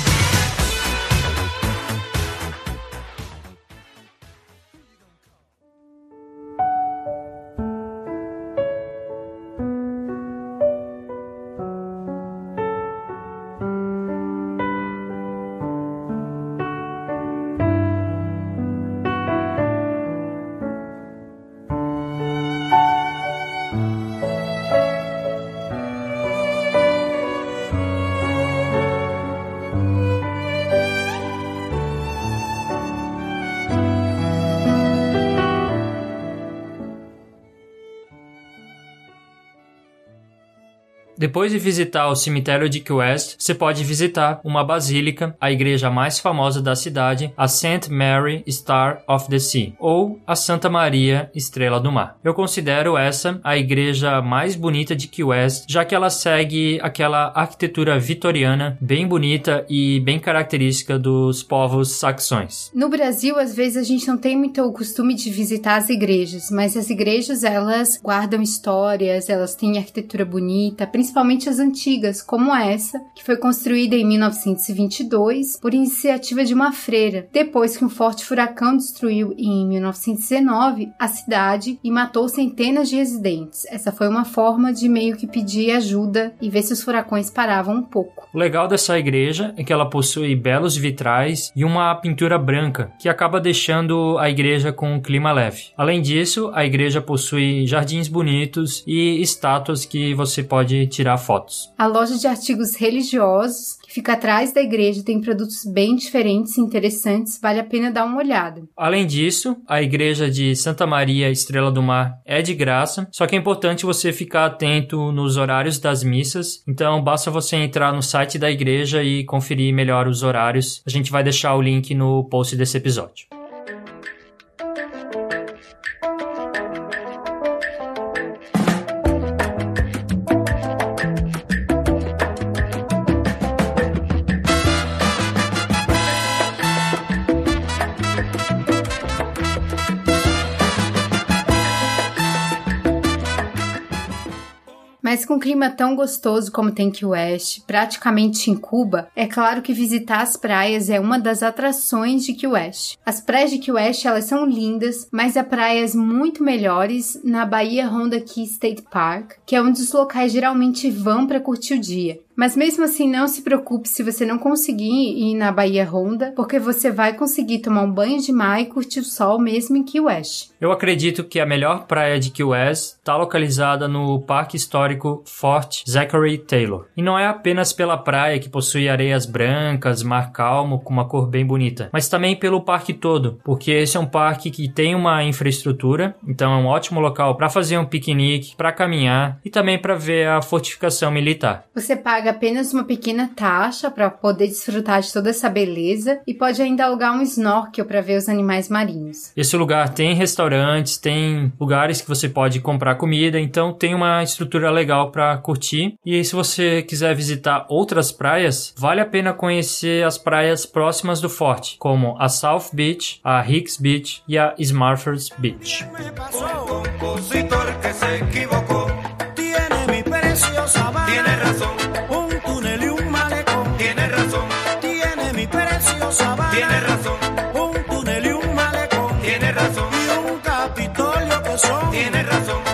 Depois de visitar o cemitério de Key West, você pode visitar uma basílica, a igreja mais famosa da cidade, a St. Mary Star of the Sea, ou a Santa Maria Estrela do Mar. Eu considero essa a igreja mais bonita de Key West, já que ela segue aquela arquitetura vitoriana bem bonita e bem característica dos povos saxões. No Brasil, às vezes a gente não tem muito o costume de visitar as igrejas, mas as igrejas elas guardam histórias, elas têm arquitetura bonita, principalmente principalmente as antigas, como essa, que foi construída em 1922 por iniciativa de uma freira, depois que um forte furacão destruiu em 1919 a cidade e matou centenas de residentes. Essa foi uma forma de meio que pedir ajuda e ver se os furacões paravam um pouco. O legal dessa igreja é que ela possui belos vitrais e uma pintura branca, que acaba deixando a igreja com um clima leve. Além disso, a igreja possui jardins bonitos e estátuas que você pode tirar tirar fotos. A loja de artigos religiosos, que fica atrás da igreja, tem produtos bem diferentes e interessantes, vale a pena dar uma olhada. Além disso, a igreja de Santa Maria Estrela do Mar é de graça, só que é importante você ficar atento nos horários das missas, então basta você entrar no site da igreja e conferir melhor os horários. A gente vai deixar o link no post desse episódio. Com um clima tão gostoso como tem Key West, praticamente em Cuba, é claro que visitar as praias é uma das atrações de Key West. As praias de Key West, elas são lindas, mas há praias muito melhores na Bahia Honda Key State Park, que é onde os locais geralmente vão para curtir o dia. Mas mesmo assim, não se preocupe se você não conseguir ir na Bahia Honda, porque você vai conseguir tomar um banho de mar e curtir o sol mesmo em Key West. Eu acredito que a melhor praia de Key West está localizada no Parque Histórico Fort Zachary Taylor. E não é apenas pela praia que possui areias brancas, mar calmo com uma cor bem bonita, mas também pelo parque todo, porque esse é um parque que tem uma infraestrutura, então é um ótimo local para fazer um piquenique, para caminhar e também para ver a fortificação militar. Você paga apenas uma pequena taxa para poder desfrutar de toda essa beleza e pode ainda alugar um snorkel para ver os animais marinhos. Esse lugar tem restaurantes, tem lugares que você pode comprar comida, então tem uma estrutura legal para curtir. E se você quiser visitar outras praias, vale a pena conhecer as praias próximas do forte, como a South Beach, a Hicks Beach e a Smartford Beach. Tiene Razón. Un túnel y un malecón. Razón. Y un capitolio que son. Razón.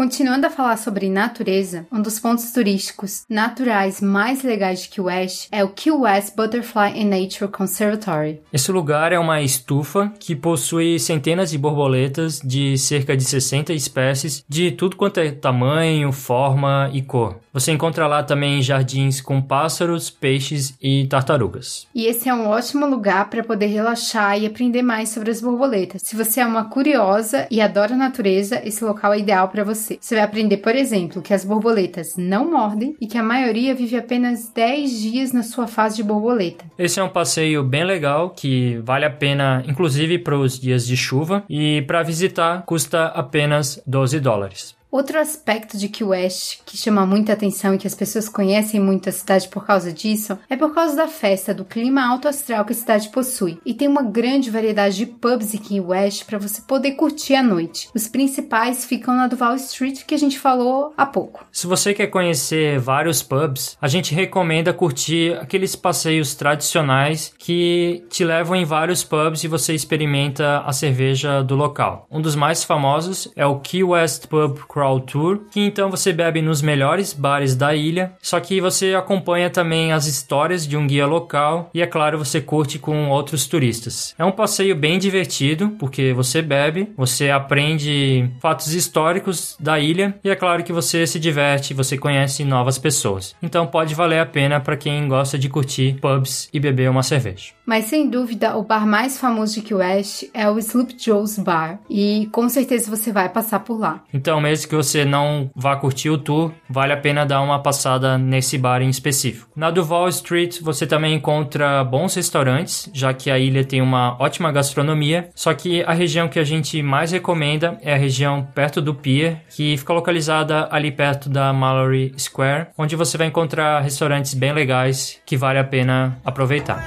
Continuando a falar sobre natureza, um dos pontos turísticos naturais mais legais de Key West é o Key West Butterfly and Nature Conservatory. Esse lugar é uma estufa que possui centenas de borboletas de cerca de 60 espécies, de tudo quanto é tamanho, forma e cor. Você encontra lá também jardins com pássaros, peixes e tartarugas. E esse é um ótimo lugar para poder relaxar e aprender mais sobre as borboletas. Se você é uma curiosa e adora a natureza, esse local é ideal para você. Você vai aprender, por exemplo, que as borboletas não mordem e que a maioria vive apenas 10 dias na sua fase de borboleta. Esse é um passeio bem legal que vale a pena, inclusive para os dias de chuva, e para visitar custa apenas 12 dólares. Outro aspecto de Key West que chama muita atenção e que as pessoas conhecem muito a cidade por causa disso é por causa da festa, do clima alto astral que a cidade possui. E tem uma grande variedade de pubs em Key West para você poder curtir à noite. Os principais ficam na Duval Street, que a gente falou há pouco. Se você quer conhecer vários pubs, a gente recomenda curtir aqueles passeios tradicionais que te levam em vários pubs e você experimenta a cerveja do local. Um dos mais famosos é o Key West Pub Crawl Tour, que então você bebe nos melhores bares da ilha, só que você acompanha também as histórias de um guia local e, é claro, você curte com outros turistas. É um passeio bem divertido, porque você bebe, você aprende fatos históricos da ilha e, é claro, que você se diverte, você conhece novas pessoas. Então pode valer a pena para quem gosta de curtir pubs e beber uma cerveja. Mas sem dúvida, o bar mais famoso de Key West é o Sloop Joe's Bar, e com certeza você vai passar por lá. Então, mesmo que você não vá curtir o tour, vale a pena dar uma passada nesse bar em específico. Na Duval Street você também encontra bons restaurantes, já que a ilha tem uma ótima gastronomia, só que a região que a gente mais recomenda é a região perto do pier, que fica localizada ali perto da Mallory Square, onde você vai encontrar restaurantes bem legais que vale a pena aproveitar.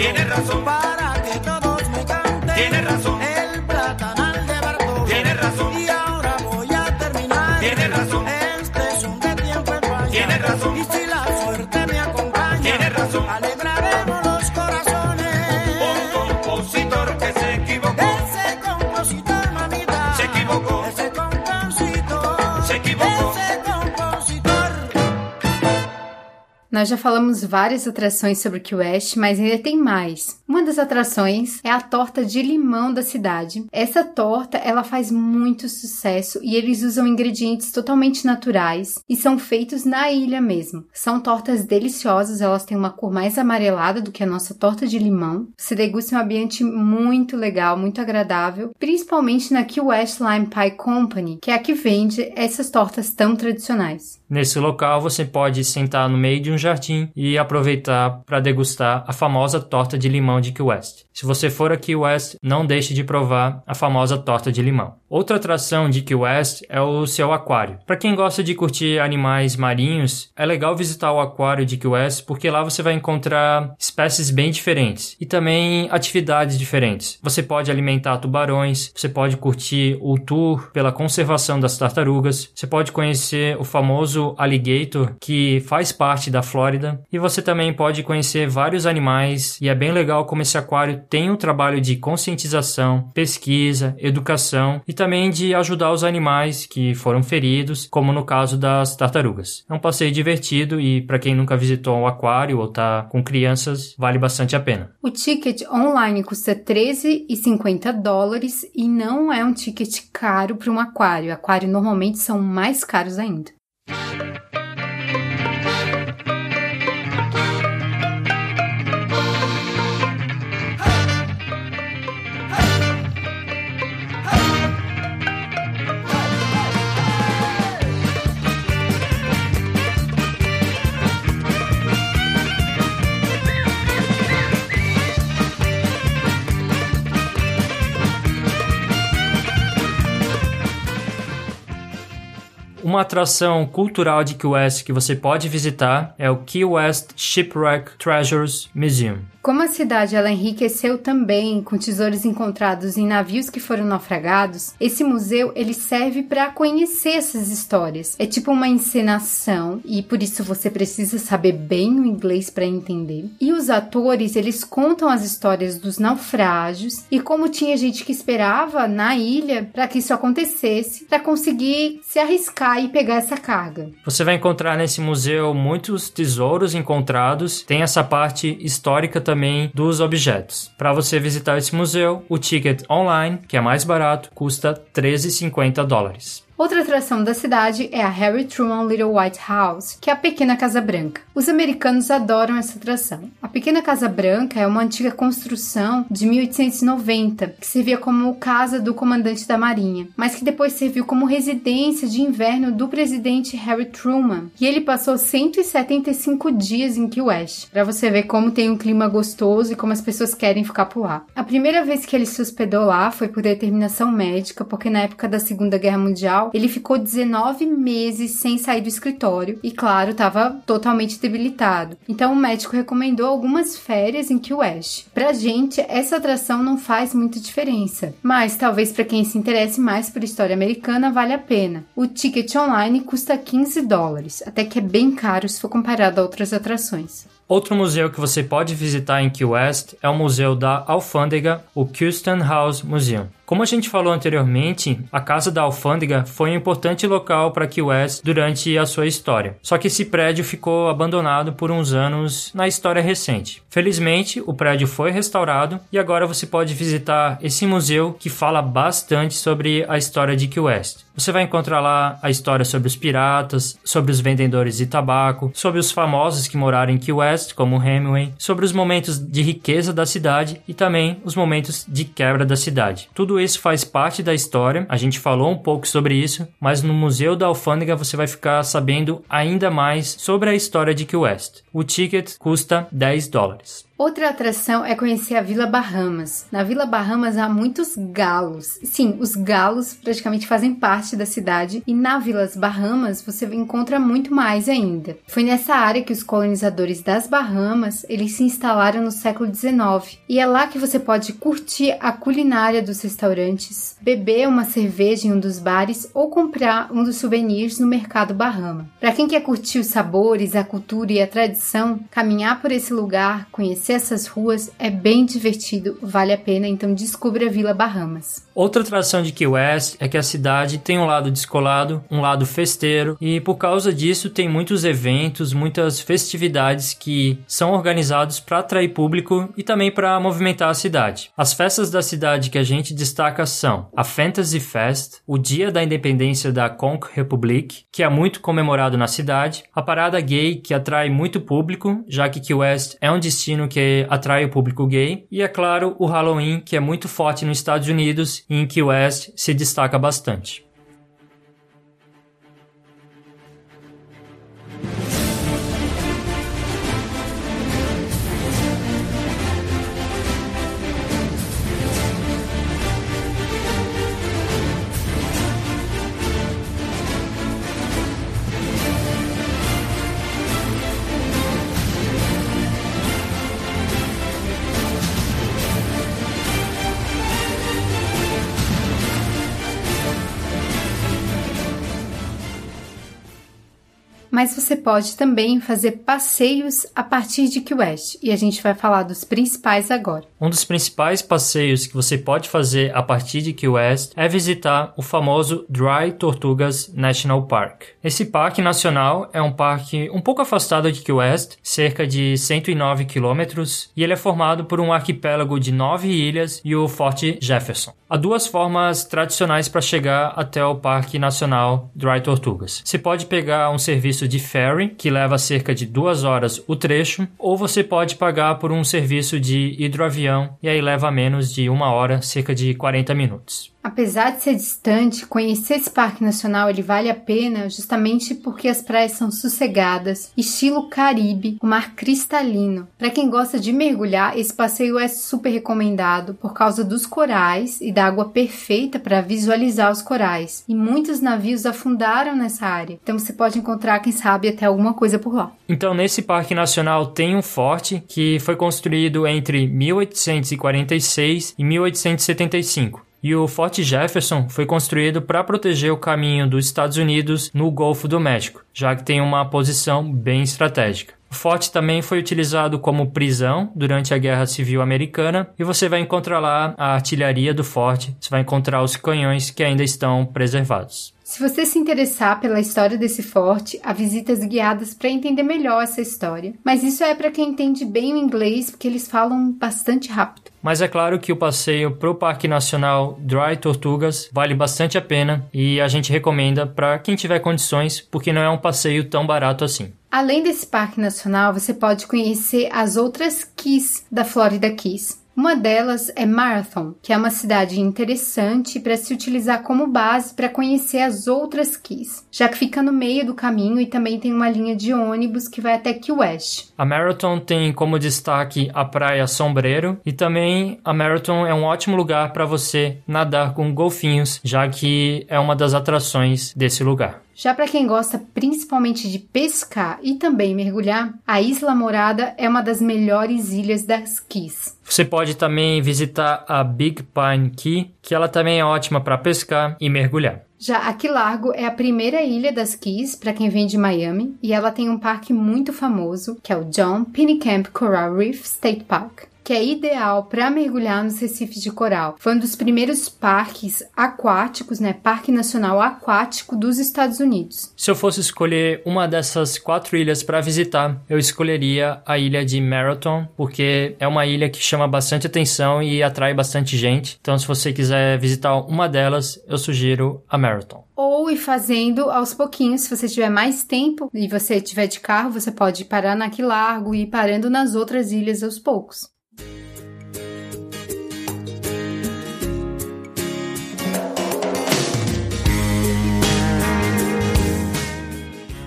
Tiene razón para que todos me canten. Tiene razón. Nós já falamos várias atrações sobre Key West, mas ainda tem mais. Uma das atrações é a torta de limão da cidade. Essa torta, ela faz muito sucesso e eles usam ingredientes totalmente naturais e são feitos na ilha mesmo. São tortas deliciosas, elas têm uma cor mais amarelada do que a nossa torta de limão. Você degusta um ambiente muito legal, muito agradável, principalmente na Key West Lime Pie Company, que é a que vende essas tortas tão tradicionais. Nesse local você pode sentar no meio de um jardim e aproveitar para degustar a famosa torta de limão de Key West. Se você for a Key West, não deixe de provar a famosa torta de limão. Outra atração de Key West é o seu aquário. Para quem gosta de curtir animais marinhos, é legal visitar o aquário de Key West porque lá você vai encontrar espécies bem diferentes e também atividades diferentes. Você pode alimentar tubarões, você pode curtir o tour pela conservação das tartarugas, você pode conhecer o famoso alligator que faz parte da Flórida e você também pode conhecer vários animais e é bem legal como esse aquário tem um trabalho de conscientização, pesquisa, educação e também de ajudar os animais que foram feridos, como no caso das tartarugas. É um passeio divertido e para quem nunca visitou um aquário ou está com crianças, vale bastante a pena. O ticket online custa 13,50 dólares e não é um ticket caro para um aquário. Aquário normalmente são mais caros ainda. Uma atração cultural de Key West que você pode visitar é o Key West Shipwreck Treasures Museum. Como a cidade ela enriqueceu também com tesouros encontrados em navios que foram naufragados, esse museu ele serve para conhecer essas histórias. É tipo uma encenação e por isso você precisa saber bem o inglês para entender. E os atores eles contam as histórias dos naufrágios e como tinha gente que esperava na ilha para que isso acontecesse, para conseguir se arriscar e pegar essa carga. Você vai encontrar nesse museu muitos tesouros encontrados. Tem essa parte histórica também dos objetos. Para você visitar esse museu, o ticket online, que é mais barato, custa 13,50 dólares. Outra atração da cidade é a Harry Truman Little White House, que é a Pequena Casa Branca. Os americanos adoram essa atração. A Pequena Casa Branca é uma antiga construção de 1890 que servia como casa do comandante da Marinha, mas que depois serviu como residência de inverno do presidente Harry Truman. E ele passou 175 dias em Key West, para você ver como tem um clima gostoso e como as pessoas querem ficar por lá. A primeira vez que ele se hospedou lá foi por determinação médica, porque na época da Segunda Guerra Mundial ele ficou 19 meses sem sair do escritório e, claro, estava totalmente debilitado. Então o médico recomendou algumas férias em Key West. Pra gente, essa atração não faz muita diferença, mas talvez para quem se interesse mais por história americana vale a pena. O ticket online custa 15 dólares, até que é bem caro se for comparado a outras atrações. Outro museu que você pode visitar em Key West é o Museu da Alfândega, o Houston House Museum. Como a gente falou anteriormente, a Casa da Alfândega foi um importante local para Key West durante a sua história. Só que esse prédio ficou abandonado por uns anos na história recente. Felizmente, o prédio foi restaurado e agora você pode visitar esse museu que fala bastante sobre a história de Key West. Você vai encontrar lá a história sobre os piratas, sobre os vendedores de tabaco, sobre os famosos que moraram em Key West, como Hemingway, sobre os momentos de riqueza da cidade e também os momentos de quebra da cidade. Isso faz parte da história, a gente falou um pouco sobre isso, mas no Museu da Alfândega você vai ficar sabendo ainda mais sobre a história de Key West. O ticket custa 10 dólares. Outra atração é conhecer a Vila Bahamas. Na Vila Bahamas há muitos galos. Sim, os galos praticamente fazem parte da cidade e na Vilas Bahamas você encontra muito mais ainda. Foi nessa área que os colonizadores das Bahamas eles se instalaram no século XIX e é lá que você pode curtir a culinária dos restaurantes, beber uma cerveja em um dos bares ou comprar um dos souvenirs no mercado Bahama. Para quem quer curtir os sabores, a cultura e a tradição, caminhar por esse lugar, conhecer conhecer essas ruas é bem divertido, vale a pena, então descubra a Vila Bahamas. Outra atração de Key West é que a cidade tem um lado descolado, um lado festeiro, e por causa disso tem muitos eventos, muitas festividades que são organizados para atrair público e também para movimentar a cidade. As festas da cidade que a gente destaca são a Fantasy Fest, o Dia da Independência da Conch Republic, que é muito comemorado na cidade, a Parada Gay, que atrai muito público, já que Key West é um destino que que atrai o público gay, e é claro, o Halloween, que é muito forte nos Estados Unidos e em Key West se destaca bastante. Mas você pode também fazer passeios a partir de Key West, e a gente vai falar dos principais agora. Um dos principais passeios que você pode fazer a partir de Key West é visitar o famoso Dry Tortugas National Park. Esse parque nacional é um parque um pouco afastado de Key West, cerca de 109 quilômetros, e ele é formado por um arquipélago de nove ilhas e o Forte Jefferson. Há duas formas tradicionais para chegar até o Parque Nacional Dry Tortugas. Você pode pegar um serviço de ferry, que leva cerca de duas horas o trecho, ou você pode pagar por um serviço de hidroavião, e aí leva menos de uma hora, cerca de 40 minutos. Apesar de ser distante, conhecer esse parque nacional ele vale a pena justamente porque as praias são sossegadas, estilo Caribe, o mar cristalino. Para quem gosta de mergulhar, esse passeio é super recomendado por causa dos corais e da água perfeita para visualizar os corais. E muitos navios afundaram nessa área. Então você pode encontrar quem sabe até alguma coisa por lá. Então, nesse parque nacional tem um forte que foi construído entre 1846 e 1875. E o Forte Jefferson foi construído para proteger o caminho dos Estados Unidos no Golfo do México, já que tem uma posição bem estratégica. O forte também foi utilizado como prisão durante a Guerra Civil Americana e você vai encontrar lá a artilharia do forte, você vai encontrar os canhões que ainda estão preservados. Se você se interessar pela história desse forte, há visitas guiadas para entender melhor essa história. Mas isso é para quem entende bem o inglês, porque eles falam bastante rápido. Mas é claro que o passeio para o Parque Nacional Dry Tortugas vale bastante a pena e a gente recomenda para quem tiver condições, porque não é um passeio tão barato assim. Além desse parque nacional, você pode conhecer as outras Keys da Florida Keys. Uma delas é Marathon, que é uma cidade interessante para se utilizar como base para conhecer as outras Keys, já que fica no meio do caminho e também tem uma linha de ônibus que vai até Key West. A Marathon tem como destaque a praia Sombreiro e também a Marathon é um ótimo lugar para você nadar com golfinhos, já que é uma das atrações desse lugar. Já para quem gosta principalmente de pescar e também mergulhar, a Isla Morada é uma das melhores ilhas das Keys. Você pode também visitar a Big Pine Key, que ela também é ótima para pescar e mergulhar. Já a Key Largo é a primeira ilha das Keys para quem vem de Miami e ela tem um parque muito famoso, que é o John Pennycamp Coral Reef State Park que é ideal para mergulhar nos recifes de coral. Foi um dos primeiros parques aquáticos, né, Parque Nacional Aquático dos Estados Unidos. Se eu fosse escolher uma dessas quatro ilhas para visitar, eu escolheria a ilha de Marathon, porque é uma ilha que chama bastante atenção e atrai bastante gente. Então, se você quiser visitar uma delas, eu sugiro a Marathon ou ir fazendo aos pouquinhos. Se você tiver mais tempo e você tiver de carro, você pode parar na Largo e ir parando nas outras ilhas aos poucos.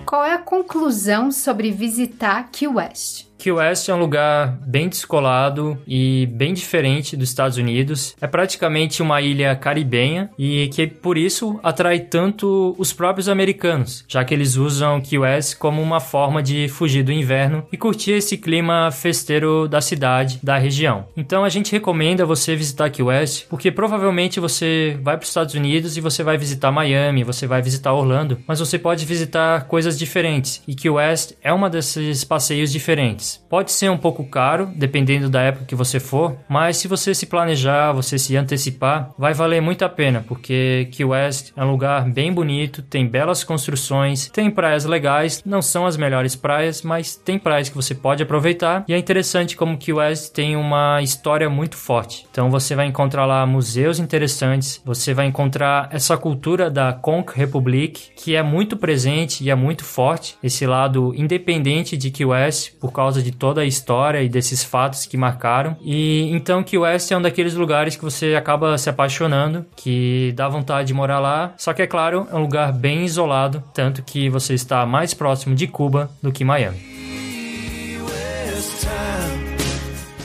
Qual é a conclusão sobre visitar Key West? Key West é um lugar bem descolado e bem diferente dos Estados Unidos. É praticamente uma ilha caribenha e que por isso atrai tanto os próprios americanos, já que eles usam Key West como uma forma de fugir do inverno e curtir esse clima festeiro da cidade, da região. Então a gente recomenda você visitar Key West, porque provavelmente você vai para os Estados Unidos e você vai visitar Miami, você vai visitar Orlando, mas você pode visitar coisas diferentes. E Key West é uma desses passeios diferentes. Pode ser um pouco caro, dependendo da época que você for, mas se você se planejar, você se antecipar, vai valer muito a pena, porque Key West é um lugar bem bonito, tem belas construções, tem praias legais, não são as melhores praias, mas tem praias que você pode aproveitar e é interessante como Key West tem uma história muito forte. Então você vai encontrar lá museus interessantes, você vai encontrar essa cultura da Conch Republic, que é muito presente e é muito forte, esse lado independente de Key West por causa de toda a história e desses fatos que marcaram. E então que West é um daqueles lugares que você acaba se apaixonando, que dá vontade de morar lá. Só que é claro, é um lugar bem isolado, tanto que você está mais próximo de Cuba do que Miami.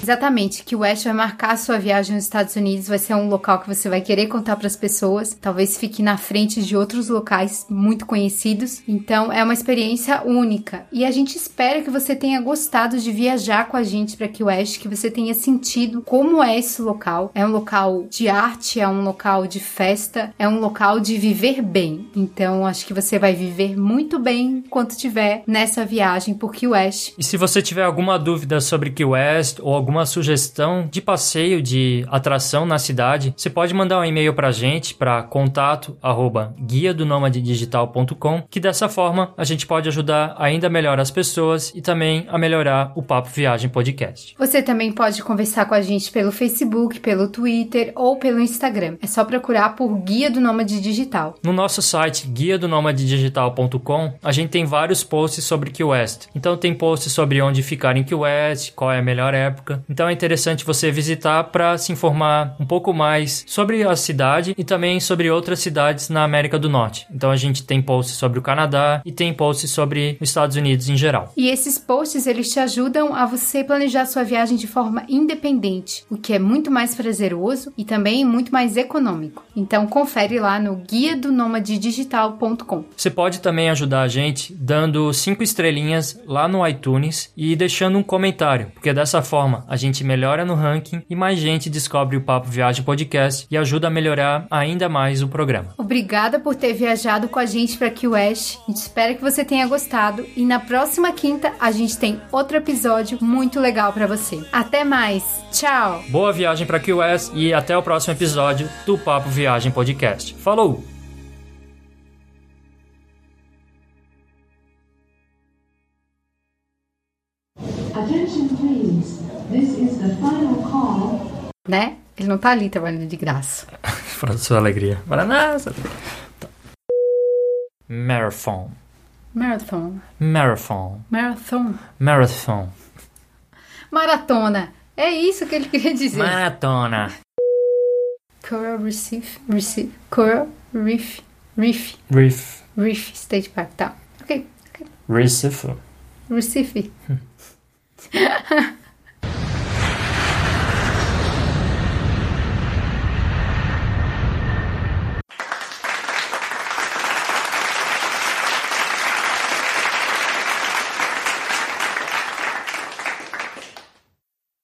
Exatamente, que o West vai marcar a sua viagem nos Estados Unidos, vai ser um local que você vai querer contar para as pessoas, talvez fique na frente de outros locais muito conhecidos. Então é uma experiência única e a gente espera que você tenha gostado de viajar com a gente para Key West, que você tenha sentido como é esse local. É um local de arte, é um local de festa, é um local de viver bem. Então acho que você vai viver muito bem enquanto estiver nessa viagem por Key West. E se você tiver alguma dúvida sobre Key West ou alguma alguma sugestão de passeio, de atração na cidade, você pode mandar um e-mail para a gente para contato arroba guia do digital.com, que dessa forma a gente pode ajudar ainda melhor as pessoas e também a melhorar o Papo Viagem Podcast. Você também pode conversar com a gente pelo Facebook, pelo Twitter ou pelo Instagram. É só procurar por Guia do Nômade Digital. No nosso site guia do digital.com, a gente tem vários posts sobre Key West. Então tem posts sobre onde ficar em Key West, qual é a melhor época, Então é interessante você visitar para se informar um pouco mais sobre a cidade e também sobre outras cidades na América do Norte. Então a gente tem posts sobre o Canadá e tem posts sobre os Estados Unidos em geral. E esses posts eles te ajudam a você planejar sua viagem de forma independente, o que é muito mais prazeroso e também muito mais econômico. Então confere lá no guia do digital.com. Você pode também ajudar a gente dando cinco estrelinhas lá no iTunes e deixando um comentário, porque dessa forma a gente melhora no ranking e mais gente descobre o Papo Viagem Podcast e ajuda a melhorar ainda mais o programa. Obrigada por ter viajado com a gente para Key West. A gente espera que você tenha gostado e na próxima quinta a gente tem outro episódio muito legal para você. Até mais. Tchau. Boa viagem para Key West e até o próximo episódio do Papo Viagem Podcast. Falou. Né? Ele não tá ali trabalhando de graça. [LAUGHS] Para sua alegria. Para nada. Tá. Marathon. Marathon. Marathon. Marathon. Marathon. Maratona. É isso que ele [LAUGHS] queria dizer. Maratona. Coral Reef. Reef. Coral Reef. Reef. Reef. Reef State Park. Tá. Ok. okay. Recife. Recife. [LAUGHS]